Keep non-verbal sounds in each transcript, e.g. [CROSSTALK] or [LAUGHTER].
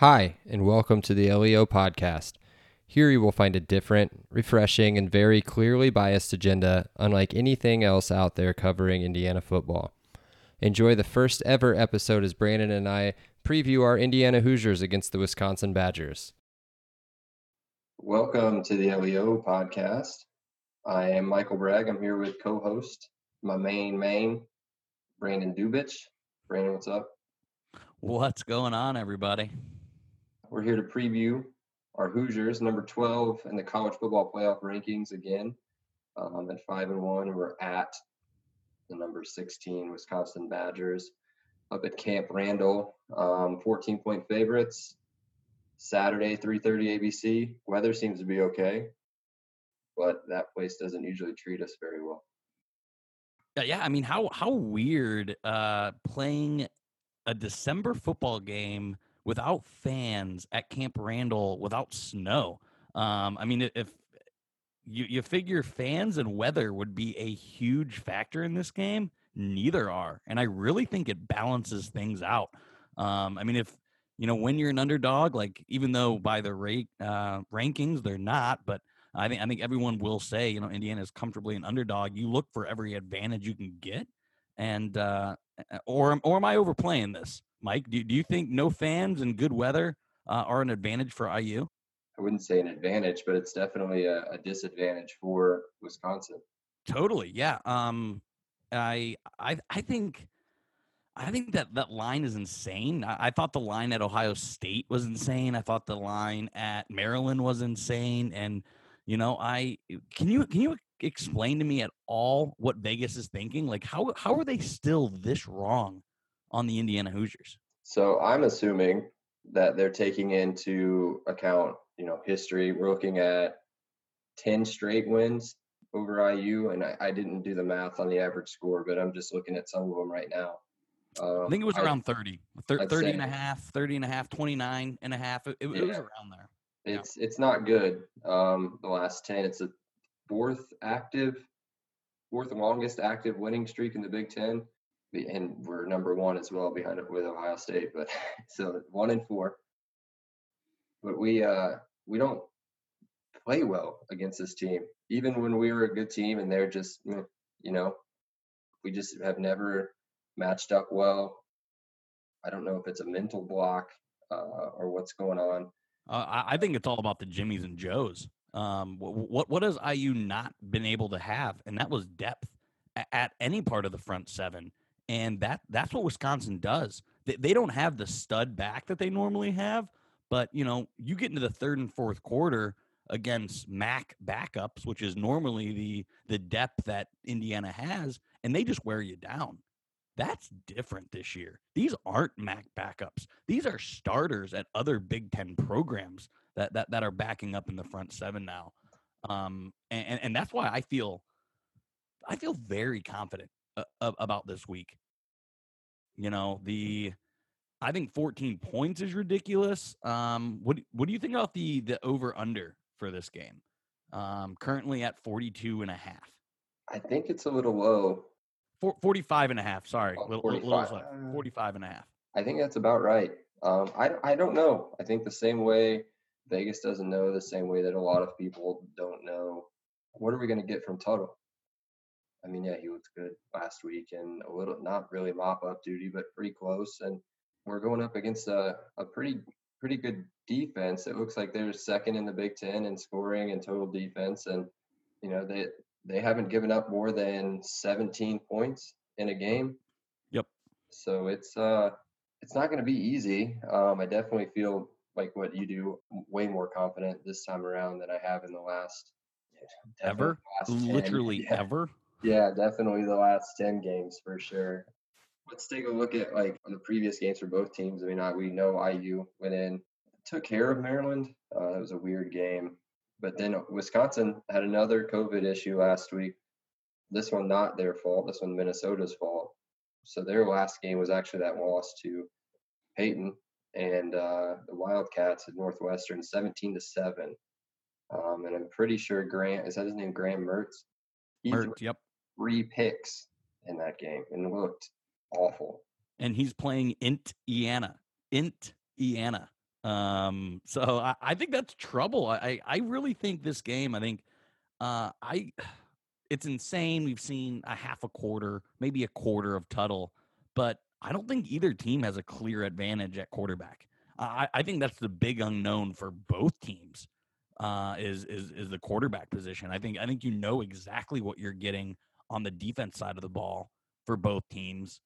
Hi, and welcome to the LEO podcast. Here you will find a different, refreshing, and very clearly biased agenda, unlike anything else out there covering Indiana football. Enjoy the first ever episode as Brandon and I preview our Indiana Hoosiers against the Wisconsin Badgers. Welcome to the LEO podcast. I am Michael Bragg. I'm here with co host, my main main, Brandon Dubich. Brandon, what's up? What's going on, everybody? We're here to preview our Hoosiers, number 12 in the college football playoff rankings again. Um, at five and one, we're at the number 16 Wisconsin Badgers up at Camp Randall. Um, 14 point favorites. Saturday, 3:30 ABC. Weather seems to be okay, but that place doesn't usually treat us very well. Yeah, yeah. I mean, how how weird uh, playing a December football game without fans at Camp Randall without snow. Um, I mean, if you, you figure fans and weather would be a huge factor in this game, neither are. And I really think it balances things out. Um, I mean, if, you know, when you're an underdog, like even though by the rate uh, rankings they're not, but I think I think everyone will say, you know, Indiana is comfortably an underdog. You look for every advantage you can get, and uh, or or am I overplaying this? Mike, do, do you think no fans and good weather uh, are an advantage for IU? I wouldn't say an advantage, but it's definitely a, a disadvantage for Wisconsin. Totally, yeah. Um, I I I think I think that that line is insane. I, I, thought the line at Ohio State was insane. I thought the line at Maryland was insane. And you know, I can you can you explain to me at all what Vegas is thinking? Like, how how are they still this wrong on the Indiana Hoosiers? So I'm assuming that they're taking into account, you know, history. We're looking at 10 straight wins over IU, and I, I didn't do the math on the average score, but I'm just looking at some of them right now. Um, I think it was around 30, 30, 30 and a half, 30 and a half, 29 and a half. It, it, yeah. it was around there. It's yeah. it's not good. Um, the last 10, it's a fourth active, fourth longest active winning streak in the Big Ten and we're number one as well behind it with Ohio State. But [LAUGHS] so one and four. But we uh we don't play well against this team, even when we were a good team, and they're just you know we just have never matched up well. I don't know if it's a mental block uh, or what's going on. Uh, I think it's all about the Jimmies and Joes. Um, what what has IU not been able to have, and that was depth at any part of the front seven and that that's what Wisconsin does. They, they don't have the stud back that they normally have, but you know, you get into the third and fourth quarter against MAC backups, which is normally the the depth that Indiana has, and they just wear you down. That's different this year. These aren't MAC backups. These are starters at other Big Ten programs that that, that are backing up in the front seven now. Um, and, and that's why I feel I feel very confident uh, about this week. You know, the I think 14 points is ridiculous. Um, what what do you think about the the over under for this game? Um, currently at 42 and a half. I think it's a little low. For, 45 and a half, sorry. Oh, little, 45. Little 45 and a half. I think that's about right. Um, I, I don't know. I think the same way Vegas doesn't know, the same way that a lot of people don't know. What are we going to get from Tuttle? I mean, yeah, he looked good last week and a little, not really mop up duty, but pretty close. And we're going up against a, a pretty, pretty good defense. It looks like they're second in the Big Ten in scoring and total defense. And, you know, they, they haven't given up more than 17 points in a game. Yep. So it's, uh, it's not going to be easy. Um, I definitely feel like what you do, way more confident this time around than I have in the last ever, last literally [LAUGHS] yeah. ever. Yeah, definitely the last 10 games for sure. Let's take a look at like the previous games for both teams. I mean, I, we know IU went in, took care of Maryland. Uh, it was a weird game. But then Wisconsin had another COVID issue last week. This one not their fault. This one Minnesota's fault. So their last game was actually that loss to Peyton and uh, the Wildcats at Northwestern, 17 to seven. Um, and I'm pretty sure Grant is that his name? Graham Mertz. Mertz, yep three picks in that game and looked awful. And he's playing Int Iana. Int Iana. Um, so I, I think that's trouble. I, I really think this game, I think uh I [SIGHS] it's insane. We've seen a half a quarter, maybe a quarter of Tuttle, but I don't think either team has a clear advantage at quarterback. I, I think that's the big unknown for both teams. Uh, is is is the quarterback position. I think I think you know exactly what you're getting on the defense side of the ball for both teams.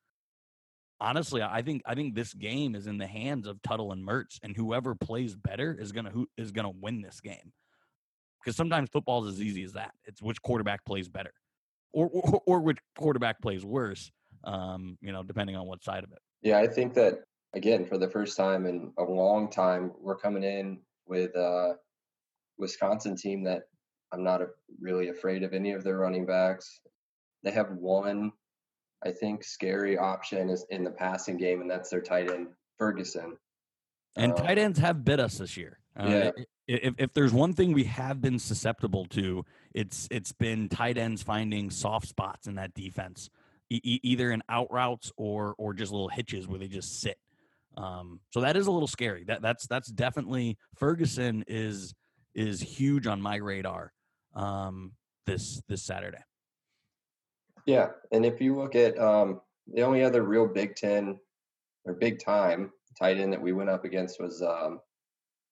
Honestly, I think I think this game is in the hands of Tuttle and Mertz, and whoever plays better is gonna who is gonna win this game. Because sometimes football is as easy as that. It's which quarterback plays better, or or, or which quarterback plays worse. Um, you know, depending on what side of it. Yeah, I think that again for the first time in a long time, we're coming in with a Wisconsin team that I'm not a, really afraid of any of their running backs. They have one, I think, scary option is in the passing game, and that's their tight end Ferguson. And um, tight ends have bit us this year. Uh, yeah if, if there's one thing we have been susceptible to, it's it's been tight ends finding soft spots in that defense, e- either in out routes or or just little hitches where they just sit. Um, so that is a little scary. That that's that's definitely Ferguson is is huge on my radar um, this this Saturday. Yeah, and if you look at um, the only other real Big Ten or big time tight end that we went up against was um,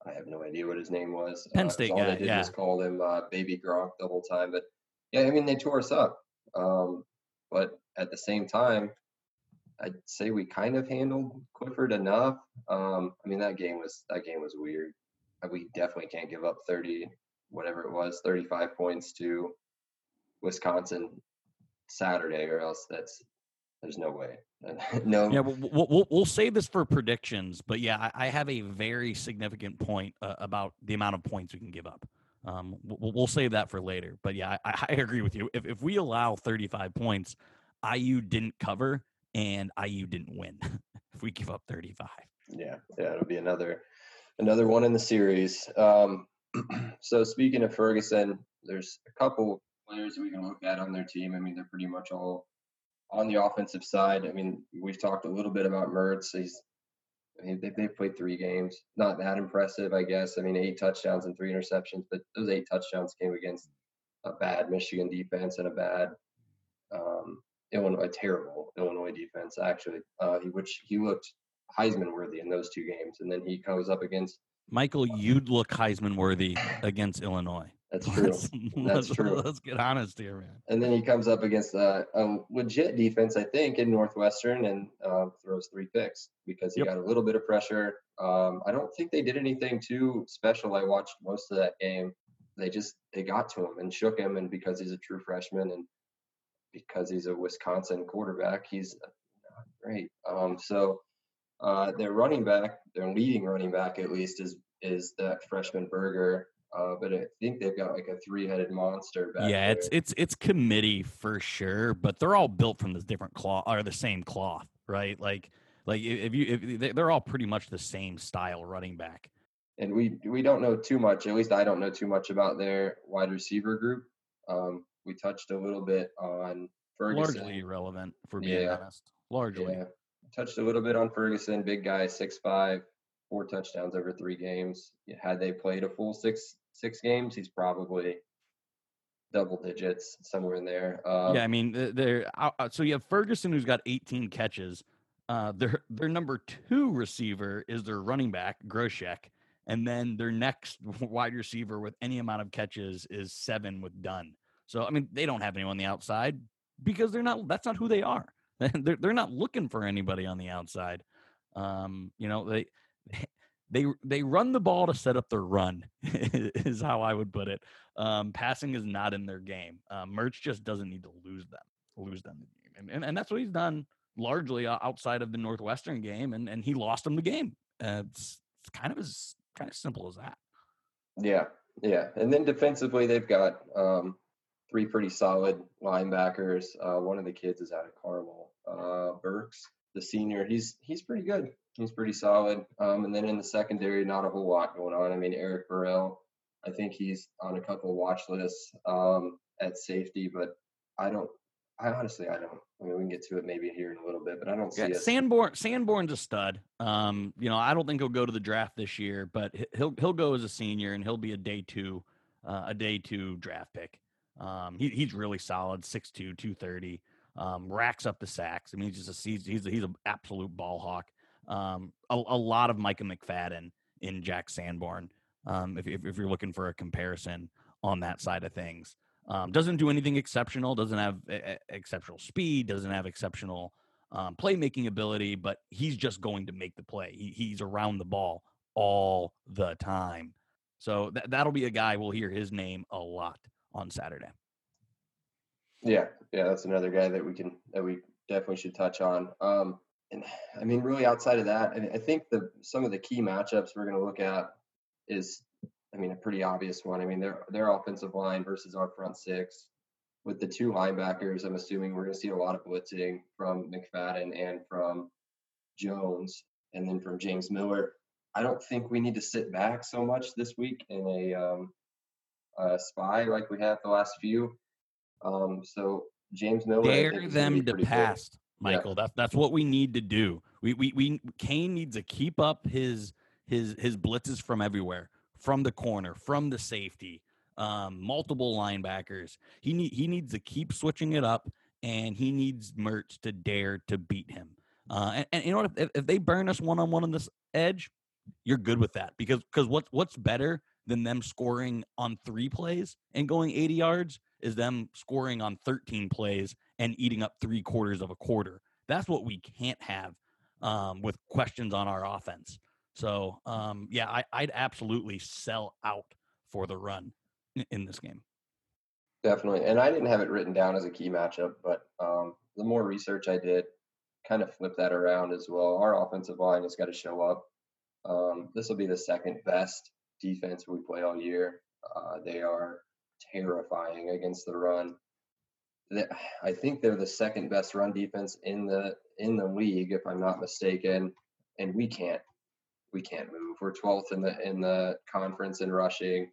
I have no idea what his name was. Penn uh, State all guy. They did yeah. was call him uh, Baby Gronk the whole time. But yeah, I mean they tore us up. Um, but at the same time, I'd say we kind of handled Clifford enough. Um, I mean that game was that game was weird. Uh, we definitely can't give up 30, whatever it was, 35 points to Wisconsin Saturday, or else that's there's no way. [LAUGHS] no. Yeah, we'll, we'll, we'll save this for predictions, but yeah, I, I have a very significant point uh, about the amount of points we can give up. Um, we'll, we'll save that for later. But yeah, I, I agree with you. If if we allow 35 points, IU didn't cover and IU didn't win. [LAUGHS] if we give up 35. Yeah, yeah, it'll be another another one in the series. Um, [CLEARS THROAT] so speaking of Ferguson, there's a couple players that we can look at on their team. I mean, they're pretty much all on the offensive side, I mean, we've talked a little bit about Mertz. He's, I mean, they, they've played three games. Not that impressive, I guess. I mean, eight touchdowns and three interceptions, but those eight touchdowns came against a bad Michigan defense and a bad um, Illinois, a terrible Illinois defense, actually, uh, which he looked Heisman worthy in those two games. And then he comes up against Michael, you'd look Heisman worthy against Illinois. That's [LAUGHS] true. Let's, That's true. Let's get honest here, man. And then he comes up against a, a legit defense, I think, in Northwestern and um, throws three picks because he yep. got a little bit of pressure. Um, I don't think they did anything too special. I watched most of that game. They just they got to him and shook him, and because he's a true freshman and because he's a Wisconsin quarterback, he's great. Um, so uh, their running back, their leading running back at least, is is that freshman Berger. Uh, but I think they've got like a three-headed monster back Yeah, there. it's it's it's committee for sure, but they're all built from this different cloth or the same cloth, right? Like like if you if they're all pretty much the same style running back. And we we don't know too much. At least I don't know too much about their wide receiver group. Um, we touched a little bit on Ferguson. Largely irrelevant, for being yeah. honest. Largely. Yeah. Touched a little bit on Ferguson, big guy, six five, four touchdowns over three games. Had they played a full six six games, he's probably double digits somewhere in there. Um, yeah, I mean, they're so you have Ferguson who's got 18 catches. Uh, their their number two receiver is their running back Groshek, and then their next [LAUGHS] wide receiver with any amount of catches is seven with Dunn. So I mean, they don't have anyone on the outside because they're not. That's not who they are. [LAUGHS] they're they're not looking for anybody on the outside. Um, you know they [LAUGHS] they they run the ball to set up their run [LAUGHS] is how I would put it. Um, passing is not in their game. Uh, Mertz just doesn't need to lose them, lose them the game, and, and and that's what he's done largely outside of the Northwestern game, and and he lost them the game. Uh, it's, it's kind of as kind of simple as that. Yeah, yeah, and then defensively they've got um, three pretty solid linebackers. Uh, one of the kids is out of Carmel, uh, Burks, the senior. He's he's pretty good he's pretty solid. Um, and then in the secondary, not a whole lot going on. I mean, Eric Burrell, I think he's on a couple watch lists um, at safety, but I don't I honestly, I don't. I mean, we can get to it maybe here in a little bit, but I don't see Yeah, it. Sanborn Sanborn's a stud. Um, you know, I don't think he'll go to the draft this year, but he- he'll he'll go as a senior and he'll be a day two, uh, a day two draft pick. Um, he, he's really solid, 6'2", 230, um, racks up the sacks. I mean, he's just a he's he's, he's an absolute ball hawk. Um, a, a lot of Micah McFadden in Jack Sanborn. Um, if, if if you're looking for a comparison on that side of things, um, doesn't do anything exceptional. Doesn't have e- e- exceptional speed. Doesn't have exceptional um, playmaking ability, but he's just going to make the play. He, he's around the ball all the time. So that that'll be a guy we'll hear his name a lot on Saturday. Yeah, yeah, that's another guy that we can that we definitely should touch on. Um, and I mean, really, outside of that, I, I think the some of the key matchups we're going to look at is, I mean, a pretty obvious one. I mean, their their offensive line versus our front six. With the two linebackers, I'm assuming we're going to see a lot of blitzing from McFadden and from Jones, and then from James Miller. I don't think we need to sit back so much this week in a um, uh, spy like we have the last few. Um, so James think, Dare is gonna be them to pretty good. pass, Michael. That's that's what we need to do. We we we Kane needs to keep up his his his blitzes from everywhere, from the corner, from the safety, um, multiple linebackers. He need he needs to keep switching it up, and he needs Mertz to dare to beat him. Uh, and, and you know what? If, if they burn us one on one on this edge, you're good with that because because what's what's better than them scoring on three plays and going 80 yards is them scoring on 13 plays and eating up three quarters of a quarter. That's what we can't have um, with questions on our offense. So um, yeah, I, I'd absolutely sell out for the run in, this game. Definitely. And I didn't have it written down as a key matchup, but um, the more research I did, kind of flip that around as well. Our offensive line has got to show up. Um, this will be the second best defense we play all year. Uh, they are terrifying against the run. I think they're the second best run defense in the in the league, if I'm not mistaken. And we can't we can't move. We're 12th in the in the conference in rushing.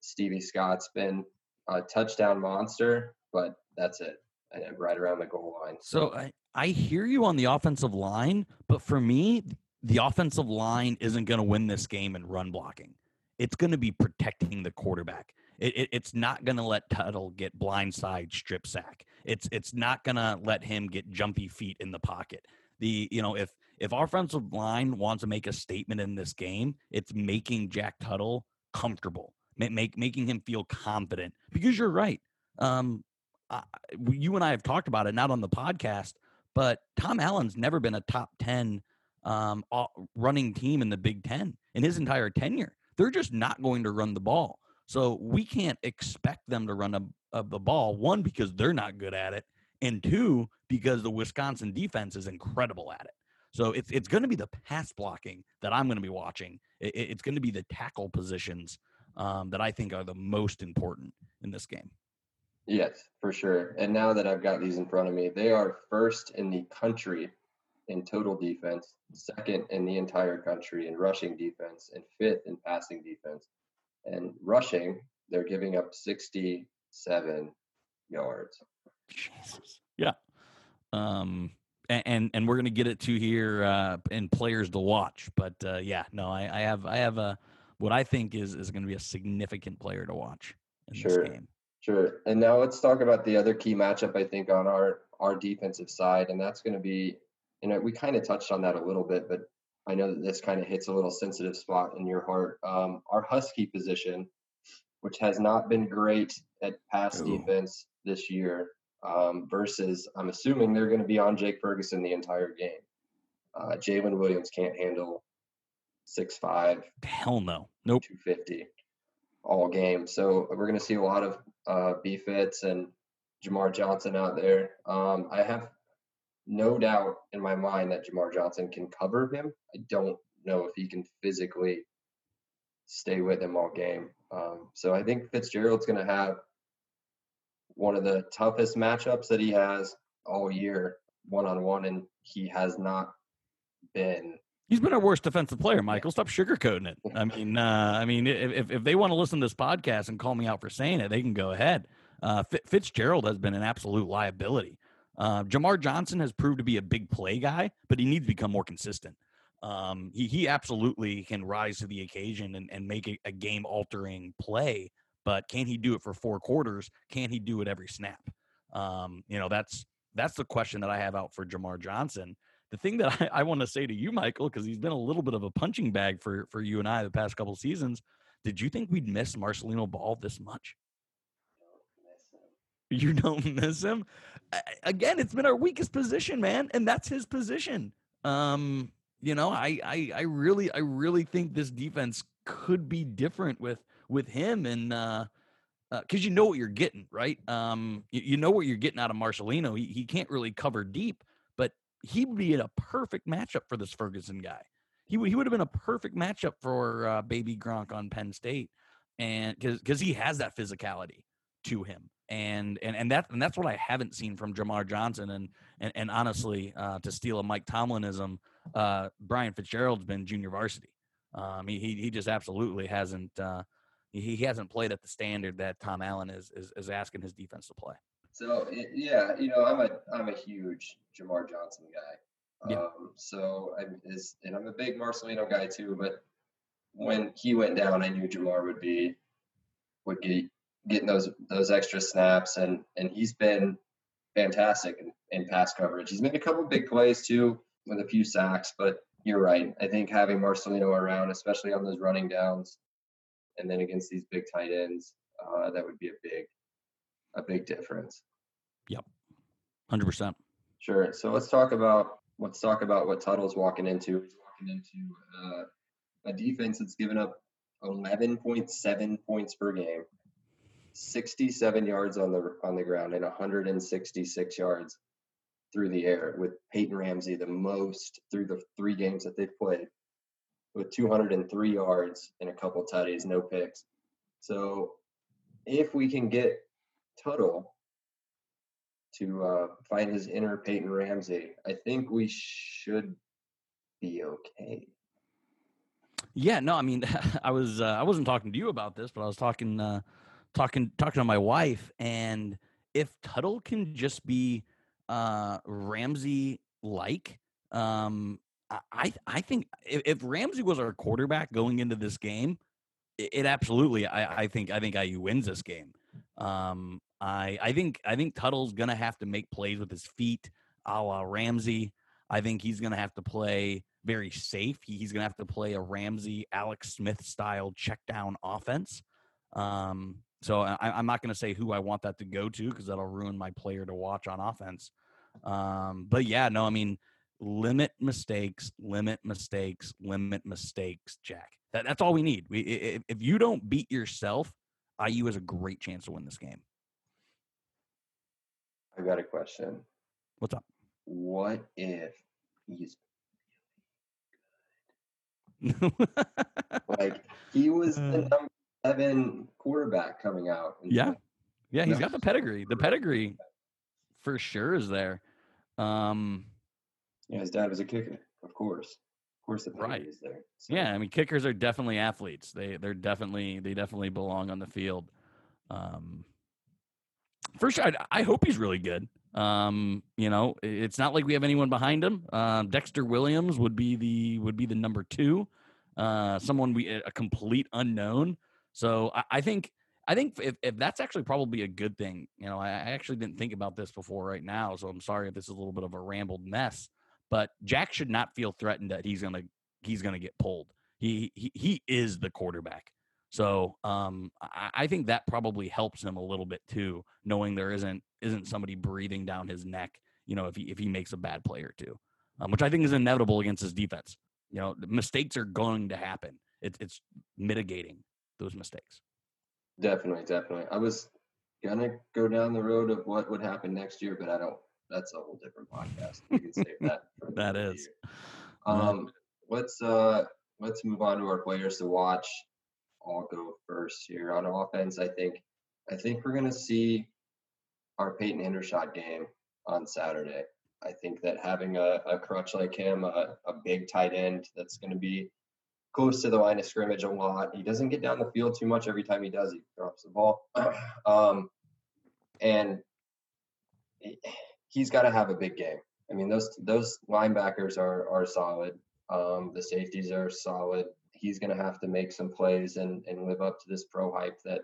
Stevie Scott's been a touchdown monster, but that's it. And right around the goal line. So I, I hear you on the offensive line, but for me, the offensive line isn't going to win this game in run blocking. It's going to be protecting the quarterback. It, it, it's not going to let Tuttle get blindside strip sack. It's it's not going to let him get jumpy feet in the pocket. The you know if if our offensive line wants to make a statement in this game, it's making Jack Tuttle comfortable, make, make making him feel confident. Because you're right. Um, I, you and I have talked about it, not on the podcast, but Tom Allen's never been a top 10 um, running team in the Big Ten in his entire tenure. They're just not going to run the ball. So we can't expect them to run a, a, the ball, one, because they're not good at it, and two, because the Wisconsin defense is incredible at it. So it's, it's going to be the pass blocking that I'm going to be watching. It, it- it's going to be the tackle positions um, that I think are the most important in this game. Yes, for sure. And now that I've got these in front of me, they are first in the country in total defense, second in the entire country in rushing defense, and fifth in passing defense. And rushing, they're giving up 67 yards. Jesus. Yeah. Um and and, and we're gonna get it to here uh in players to watch. But uh yeah, no, I, I have I have a what I think is is gonna be a significant player to watch in Sure. this game. Sure. And now let's talk about the other key matchup, I think, on our, our defensive side. And that's going to be, you know, we kind of touched on that a little bit, but I know that this kind of hits a little sensitive spot in your heart. Um, our Husky position, which has not been great at pass Ooh. defense this year, um, versus I'm assuming they're going to be on Jake Ferguson the entire game. Uh, Jalen Williams can't handle six five. Hell no. Nope. 250 all game. So we're going to see a lot of uh, B fits and Jamar Johnson out there. Um, I have no doubt in my mind that Jamar Johnson can cover him. I don't know if he can physically stay with him all game. Um, so I think Fitzgerald's going to have one of the toughest matchups that he has all year, one on one, and he has not been He's been our worst defensive player, Michael. Stop sugarcoating it. I mean, uh, I mean, if if- they want to listen to this podcast and call me out for saying it, they can go ahead. Uh, Fi- Fitzgerald has been an absolute liability Uh, Jamar Johnson has proved to be a big play guy, but he needs to become more consistent. Um, he, he absolutely can rise to the occasion and, and make a, a game altering play, but can he do it for four quarters? Can he do it every snap? Um, you know, that's that's the question that I have out for Jamar Johnson. The thing that [LAUGHS] I, I want to say to you, Michael, because he's been a little bit of a punching bag for for you and I the past couple seasons. Did you think we'd miss Marcelino Ball this much? You don't miss him. [LAUGHS] Again, it's been our weakest position, man, and that's his position. Um, you know, I, I, I really, I really think this defense could be different with with him, and uh, because uh, you know what you're getting, right? Um, you, you, know what you're getting out of Marcelino. He he can't really cover deep, but he would be in a perfect matchup for this Ferguson guy. He would he would have been a perfect matchup for uh, Baby Gronk on Penn State, and because because he has that physicality to him and and and that and that's what I haven't seen from Jamar Johnson. And and, and honestly, uh, to steal a Mike Tomlinism, uh, Brian Fitzgerald's been junior varsity. Um, he, he he just absolutely hasn't uh, he, he hasn't played at the standard that Tom Allen is is, is asking his defense to play. So yeah, you know, I'm a I'm a huge Jamar Johnson guy. Yeah. Um, so I'm is and I'm a big Marcelino guy too. But when he went down, I knew Jamar would be would get getting those those extra snaps, and and he's been fantastic in, in pass coverage. He's made a couple big plays too with a few sacks, but you're right. I think having Marcelino around, especially on those running downs, and then against these big tight ends, uh, that would be a big a big difference. Yep, hundred percent. Sure. So let's talk about let's talk about what Tuttle's walking into. He's walking into uh, a defense that's given up 11.7 points per game 67 yards on the on the ground and 166 yards through the air with Peyton Ramsey the most through the three games that they've played with 203 yards and a couple tutties, no picks. So if we can get Tuttle to uh, find his inner Peyton Ramsey, I think we should be okay. Yeah, no, I mean, [LAUGHS] I was uh, I wasn't talking to you about this, but I was talking uh, talking talking to my wife, and if Tuttle can just be uh, Ramsey like, um, I I think if, if, Ramsey was our quarterback going into this game, it, it absolutely I, I think I think IU wins this game. Um, I I think I think Tuttle's gonna have to make plays with his feet, a la Ramsey. I think he's gonna have to play very safe. He, he's gonna have to play a Ramsey, Alex Smith style check down offense. Um, so I, am not going to say who I want that to go to because that'll ruin my player to watch on offense. Um, but yeah, no, I mean, limit mistakes, limit mistakes, limit mistakes, Jack. That, that's all we need. We, if, if you don't beat yourself, IU has a great chance to win this game. I got a question. What's up? What if he's [LAUGHS] like he was the uh. number seven quarterback coming out. Yeah. Yeah, he's got the pedigree. The pedigree for sure is there. Um Yeah, his dad was a kicker, of course. Of course the pedigree right. is there. So. Yeah, I mean kickers are definitely athletes. They they're definitely they definitely belong on the field. Um First, I, I hope he's really good. Um, you know, it's not like we have anyone behind him. Uh, Dexter Williams would be the would be the number two. Uh, someone we a complete unknown. So I, I think I think if, if that's actually probably a good thing, you know, I, actually didn't think about this before right now, so I'm sorry if this is a little bit of a rambled mess. But Jack should not feel threatened that he's gonna he's gonna get pulled. He he he is the quarterback. So um, I, I think that probably helps him a little bit too, knowing there isn't isn't somebody breathing down his neck. You know, if he if he makes a bad play or two, um, which I think is inevitable against his defense. You know, mistakes are going to happen. It, it's mitigating those mistakes. Definitely, definitely. I was gonna go down the road of what would happen next year, but I don't. That's a whole different podcast. We can save that. [LAUGHS] that is. Um, let's uh, let's move on to our players to watch. I'll go first here on offense. I think, I think we're gonna see our Peyton Hendershot game on Saturday. I think that having a, a crutch like him, a, a big tight end that's going to be close to the line of scrimmage a lot. He doesn't get down the field too much. Every time he does, he drops the ball. [CLEARS THROAT] um, and he's got to have a big game. I mean, those those linebackers are are solid. Um, the safeties are solid. He's going to have to make some plays and and live up to this pro hype that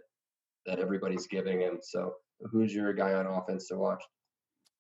that everybody's giving him. So, who's your guy on offense to watch?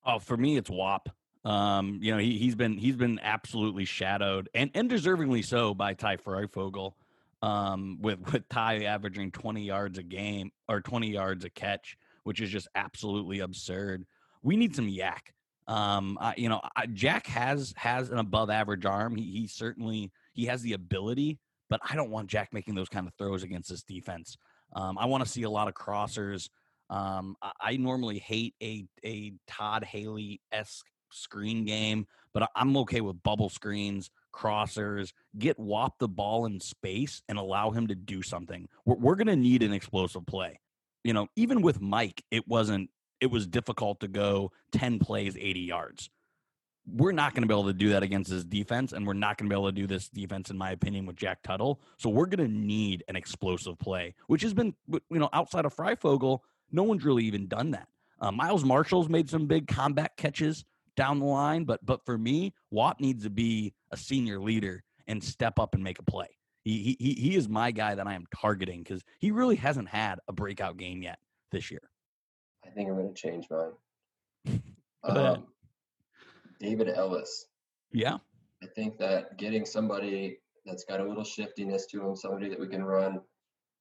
Oh, for me, it's Whop. Um, you know, he he's been he's been absolutely shadowed and and deservingly so by Ty Fryfogle. Um, with with Ty averaging 20 yards a game or 20 yards a catch, which is just absolutely absurd. We need some yak. Um, I, you know, I, Jack has has an above average arm. He he certainly he has the ability, but I don't want Jack making those kind of throws against this defense. Um, I want to see a lot of crossers. Um, I, I, normally hate a a Todd Haley esque screen game, but I'm okay with bubble screens, crossers, get Whop the ball in space and allow him to do something. We're, we're going to need an explosive play. You know, even with Mike, it wasn't, it was difficult to go 10 plays, 80 yards. We're not going to be able to do that against this defense, and we're not going to be able to do this defense, in my opinion, with Jack Tuttle. So we're going to need an explosive play, which has been, you know, outside of Fryfogle, no one's really even done that. Uh, Miles Marshall's made some big combat catches down the line. But but for me, Whop needs to be a senior leader and step up and make a play. He he he is my guy that I am targeting because he really hasn't had a breakout game yet this year. I think I'm going to change mine. [LAUGHS] um, David Ellis. Yeah. I think that getting somebody that's got a little shiftiness to him, somebody that we can run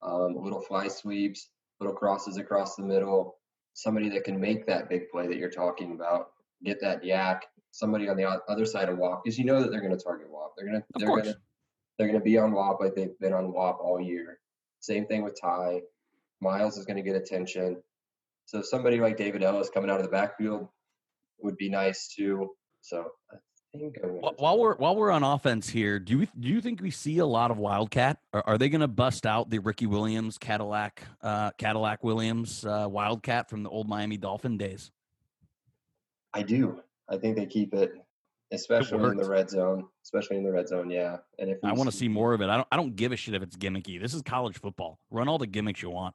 um, little fly sweeps, little crosses across the middle, somebody that can make that big play that you're talking about get that yak. somebody on the other side of Whop, because you know that they're going to target Whop. They're going to they're going to they're going to be on Whop like they've been on Whop all year. Same thing with Ty. Miles is going to get attention. So somebody like David Ellis coming out of the backfield would be nice too. So I think while we're while we're on offense here, do you do you think we see a lot of Wildcat? Or are they going to bust out the Ricky Williams Cadillac uh, Cadillac Williams uh, Wildcat from the old Miami Dolphin days? I do. I think they keep it, especially it in the red zone. Especially in the red zone, yeah. And if I want to see more of it, I don't. I don't give a shit if it's gimmicky. This is college football. Run all the gimmicks you want.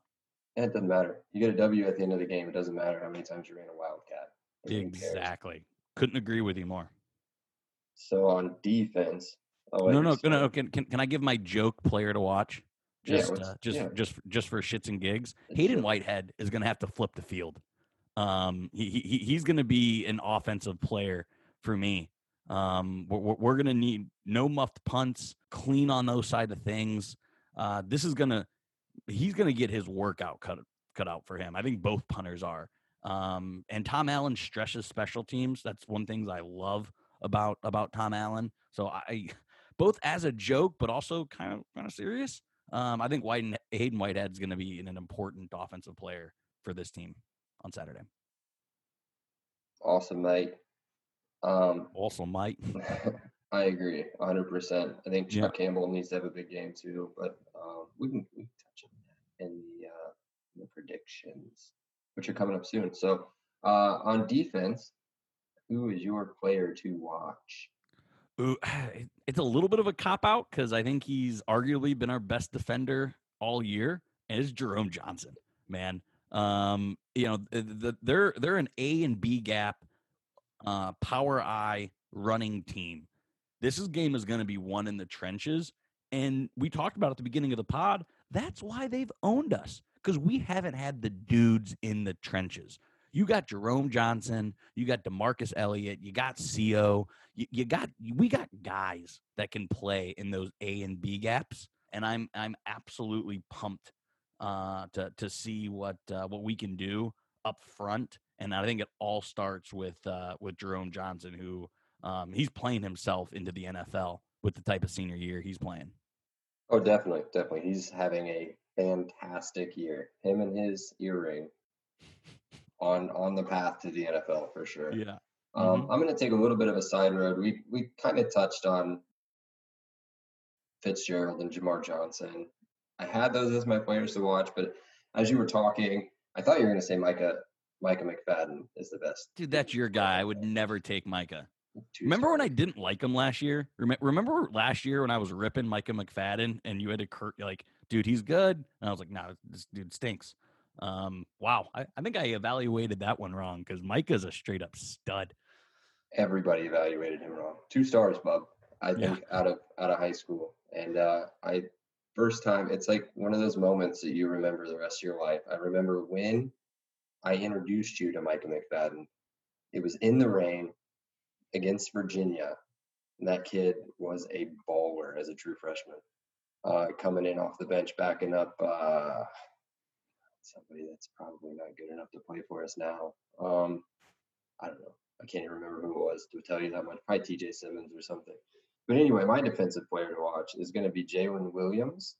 And it doesn't matter. You get a W at the end of the game. It doesn't matter how many times you ran a wildcat. Exactly. Couldn't agree with you more. So on defense, no, no, no, no. Can, can can I give my joke player to watch? Just, yeah, uh, just, yeah. just, just for shits and gigs. Haydon Whitehead is going to have to flip the field. Um, he, he he's going to be an offensive player for me. Um, we're, we're going to need no muffed punts, clean on those side of things. Uh, this is going to he's going to get his workout cut cut out for him. I think both punters are. Um, and Tom Allen stresses special teams. That's one things I love about about Tom Allen. So I both as a joke, but also kind of kind of serious. Um, I think White Haydon Whitehead's going to be an important offensive player for this team on Saturday. Awesome, mate. Um, awesome, mate. [LAUGHS] I agree, 100%. I think Chuck yeah. Campbell needs to have a big game too, but um, we, can, we can touch on in the, uh, the predictions, which are coming up soon. So uh, on defense, who is your player to watch? Ooh, [SIGHS] it's a little bit of a cop out because I think he's arguably been our best defender all year, and it's Jerome Johnson. Man, um, you know, the, they're they're an A and B gap, uh, power I running team. This is game is going to be won in the trenches, and we talked about at the beginning of the pod. That's why they've owned us because we haven't had the dudes in the trenches. You got Jerome Johnson, you got Demarcus Elliott, you got Co, you, you got we got guys that can play in those A and B gaps, and I'm I'm absolutely pumped uh, to to see what uh, what we can do up front. And I think it all starts with uh, with Jerome Johnson, who um, he's playing himself into the NFL with the type of senior year he's playing. Oh, definitely, definitely. He's having a fantastic year. Him and his earring [LAUGHS] on on the path to the NFL for sure. Yeah. Um, mm-hmm. I'm going to take a little bit of a side road. We we kind of touched on Fitzgerald and Jamar Johnson I had those as my players to watch, but as you were talking, I thought you were going to say Micah. Micah McFadden is the best. Dude, that's your guy. I would never take Micah. Remember when I didn't like him last year? Remember last year when I was ripping Micah McFadden and you had to curt like, dude, he's good, and I was like, no, nah, this dude stinks. Um, wow, I, I think I evaluated that one wrong because Micah's a straight up stud. Everybody evaluated him wrong. Two stars, Bub. I Yeah. think out of out of high school, and uh, I first time. It's like one of those moments that you remember the rest of your life. I remember when I introduced you to Micah McFadden. It was in the rain against Virginia. And that kid was a baller as a true freshman, uh, coming in off the bench, backing up uh, somebody that's probably not good enough to play for us now. Um, I don't know. I can't even remember who it was to tell you that much. Probably TJ Simmons or something. But anyway, my defensive player to watch is going to be Jalen Williams.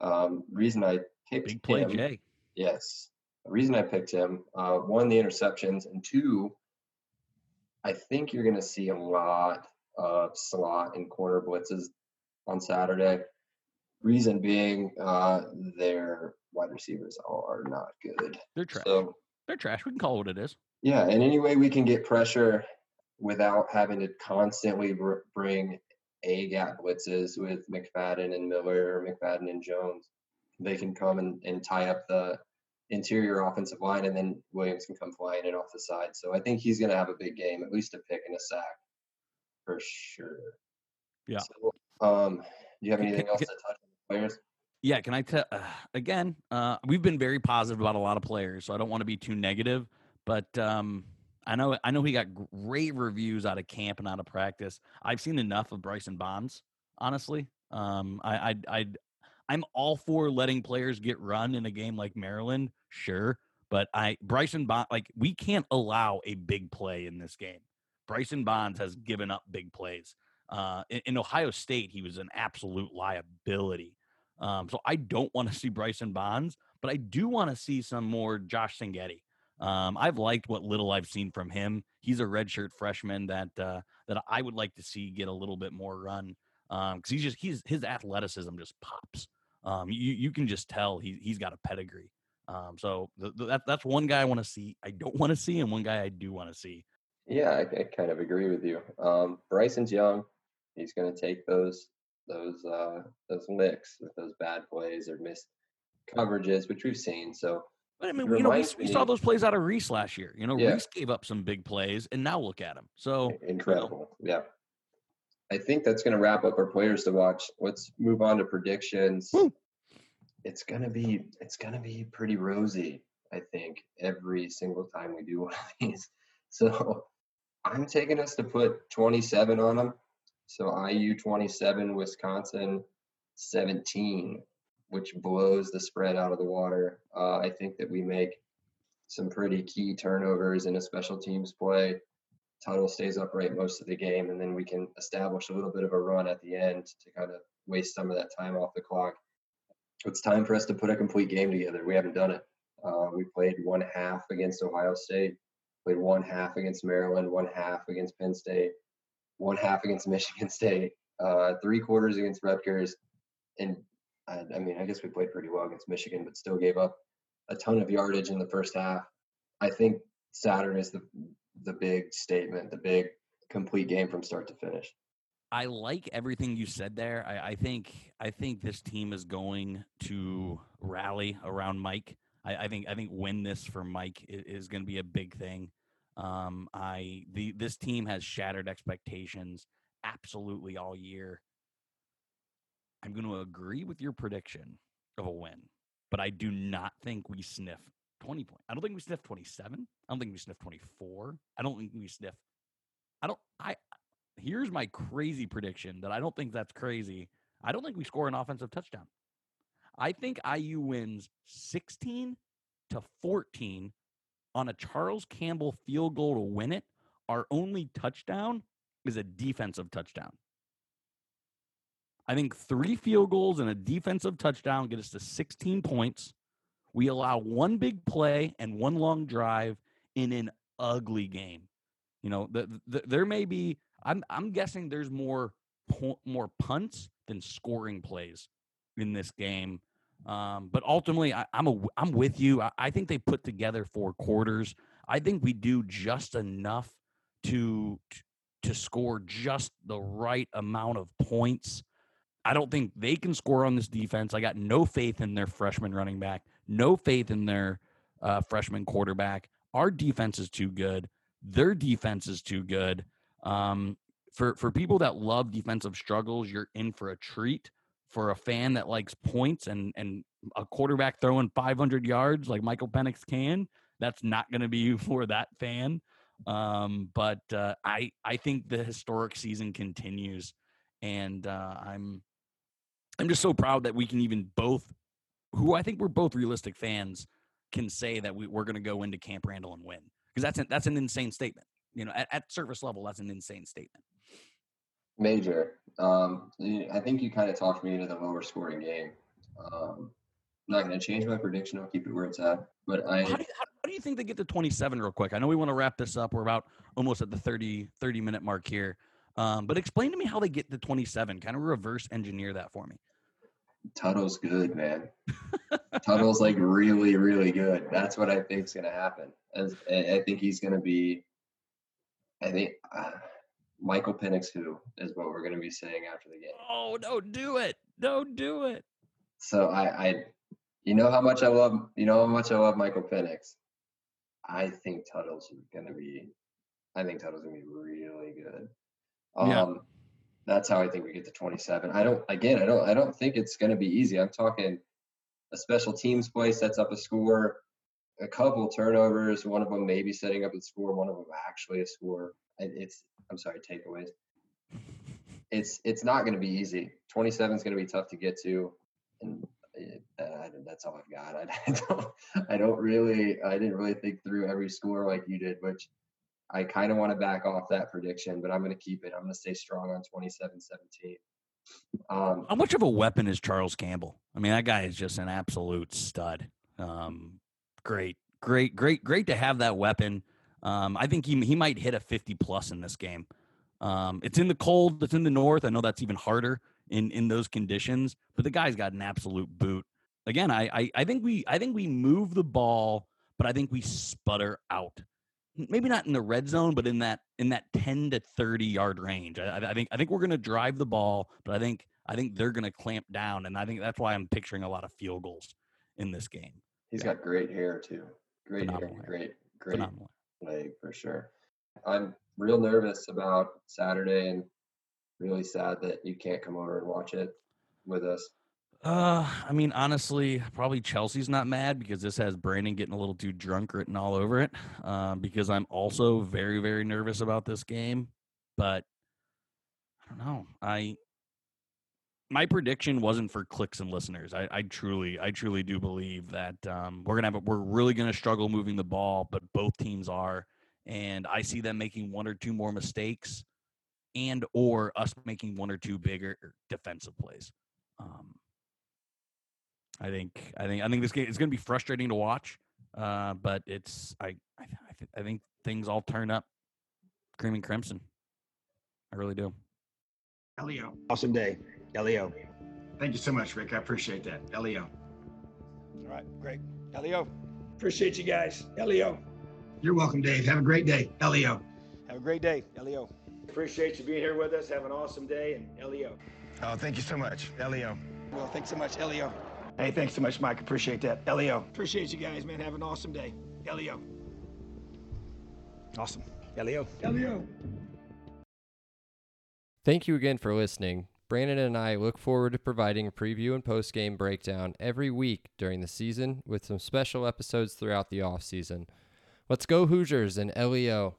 Um, reason I picked Big play, him, Jay. Yes. The reason I picked him, uh, one, the interceptions, and two, I think you're going to see a lot of slot and corner blitzes on Saturday. Reason being, uh, their wide receivers are not good. They're trash. So, They're trash. We can call it what it is. yeah, and any way we can get pressure without having to constantly br- bring A gap blitzes with McFadden and Miller or McFadden and Jones, they can come and, and tie up the interior offensive line, and then Williams can come flying in off the side. So I think he's going to have a big game, at least a pick and a sack for sure. Yeah. So, um, do you have anything else to touch on the players? Yeah, can I tell uh, again? Uh, we've been very positive about a lot of players, so I don't want to be too negative. But um, I know I know he got great reviews out of camp and out of practice. I've seen enough of Bryson Bonds, honestly. Um, I I I I'm all for letting players get run in a game like Maryland, sure, but I Bryson Bond like we can't allow a big play in this game. Bryson Bonds has given up big plays. Uh, in, in Ohio State, he was an absolute liability. Um, so I don't want to see Bryson Bonds, but I do want to see some more Josh Singeti. Um, I've liked what little I've seen from him. He's a redshirt freshman that uh, that I would like to see get a little bit more run because he's just he's his athleticism just pops. Um, you you can just tell he he's got a pedigree. Um, so th- th- that that's one guy I want to see. I don't want to see, and one guy I do want to see. Yeah, I, I kind of agree with you. Um, Bryson's young. He's going to take those those uh, those licks with those bad plays or missed coverages, which we've seen. So But I mean, you know, we, we saw those plays out of Reese last year. You know, Yeah. Reese gave up some big plays, and now look at him. So incredible. Yeah. I think that's going to wrap up our players to watch. Let's move on to predictions. Woo. It's going to be it's going to be pretty rosy, I think, every single time we do [LAUGHS] one of these. So I'm taking us to put 27 on them. So IU 27, Wisconsin 17, which blows the spread out of the water. Uh, I think that we make some pretty key turnovers in a special teams play. Tuttle stays upright most of the game, and then we can establish a little bit of a run at the end to kind of waste some of that time off the clock. It's time for us to put a complete game together. We haven't done it. Uh, we played one half against Ohio State, played one half against Maryland, one half against Penn State, one half against [LAUGHS] Michigan State, uh, three quarters against Rutgers, and I, I mean, I guess we played pretty well against Michigan, but still gave up a ton of yardage in the first half. I think Saturday's the the big statement, the big complete game from start to finish. I like everything you said there. I, I think I think this team is going to rally around Mike. I, I think I think win this for Mike is, is going to be a big thing. Um, I the this team has shattered expectations absolutely all year. I'm going to agree with your prediction of a win, but I do not think we sniff 20 points. I don't think we sniff 27. I don't think we sniff 24. I don't think we sniff. I don't. I here's my crazy prediction that I don't think that's crazy. I don't think we score an offensive touchdown. I think IU wins 16 to 14 on a Charles Campbell field goal to win it. Our only touchdown is a defensive touchdown. I think three field goals and a defensive touchdown get us to 16 points. We allow one big play and one long drive in an ugly game. You know, the, the, there may be. I'm I'm guessing there's more more punts than scoring plays in this game. Um, but ultimately, I, I'm a I'm with you. I, I think they put together four quarters. I think we do just enough to to score just the right amount of points. I don't think they can score on this defense. I got no faith in their freshman running back, no faith in their uh, freshman quarterback. Our defense is too good. Their defense is too good. Um, for for people that love defensive struggles, you're in for a treat. For a fan that likes points and and a quarterback throwing 500 yards like Michael Penix can, that's not going to be [LAUGHS] for that fan. Um, but uh, I I think the historic season continues, and uh, I'm I'm just so proud that we can even both, who I think we're both realistic fans, can say that we, we're going to go into Camp Randall and win because that's an, that's an insane statement. You know, at, at surface level, that's an insane statement. Major. Um, I think you kind of talked me into the lower scoring game. Um, I'm not going to change my prediction. I'll keep it where it's at. But I. How do, you, how, how do you think they get to 27 real quick? I know we want to wrap this up. We're about almost at the 30 30 minute mark here. Um, but explain to me how they get to 27. Kind of reverse engineer that for me. Tuttle's good, man. Tuttle's like really, really good. That's what I think is going to happen. As I think he's going to be. I think uh, Michael Penix, who is what we're going to be saying after the game. Oh, don't do it! Don't do it. So I, I, you know how much I love, you know how much I love Michael Penix. I think Tuttle's going to be. I think Tuttle's going to be really good. Um, yeah that's how I think we get to 27. I don't again, I don't I don't think it's going to be easy. I'm talking a special teams play sets up a score, a couple turnovers, one of them maybe setting up a score, one of them actually a score. It's I'm sorry, takeaways. It's it's not going to be easy. 27 is going to be tough to get to, and uh, that's all I've got. I, [LAUGHS] I don't I don't really I didn't really think through every score like you did, which I kind of want to back off that prediction, but I'm going to keep it. I'm going to stay strong on 27 17. Um, How much of a weapon is Charles Campbell? I mean, that guy is just an absolute stud. Um, great, great, great, great to have that weapon. Um, I think he he might hit a 50 plus in this game. Um, it's in the cold. It's in the north. I know that's even harder in in those conditions. But the guy's got an absolute boot. Again, I I, I think we I think we move the ball, but I think we sputter out maybe not in the red zone, but in that in that ten to thirty yard range. I, I think I think we're going to drive the ball, but I think I think they're going to clamp down, and I think that's why I'm picturing a lot of field goals in this game. He's got great hair too. Great Phenomenal hair, great great Phenomenal. leg for sure. I'm real nervous about Saturday, and really sad that you can't come over and watch it with us. Uh, I mean, honestly, probably Chelsea's not mad because this has Brandon getting a little too drunk written all over it. Uh, because I'm also very, very nervous about this game. But I don't know. I my prediction wasn't for clicks and listeners. I, I truly, I truly do believe that um, we're gonna have, a, we're really gonna struggle moving the ball, but both teams are, and I see them making one or two more mistakes, and or us making one or two bigger defensive plays. Um, I think I think I think this game is going to be frustrating to watch, uh, but it's I I, th- I think things all turn up cream and crimson. I really do. Elio, awesome day, Elio. Thank you so much, Rick. I appreciate that, Elio. All right, great, Elio. Appreciate you guys, Elio. You're welcome, Dave. Have a great day, Elio. Have a great day, Elio. Appreciate you being here with us. Have an awesome day, and Elio. Oh, thank you so much, Elio. Well, thanks so much, Elio. Hey, thanks so much, Mike. Appreciate that. Elio. Appreciate you guys, man. Have an awesome day. Elio. Awesome. Elio. Elio. Thank you again for listening. Brandon and I look forward to providing a preview and post-game breakdown every week during the season with some special episodes throughout the off season. Let's go Hoosiers and LEO.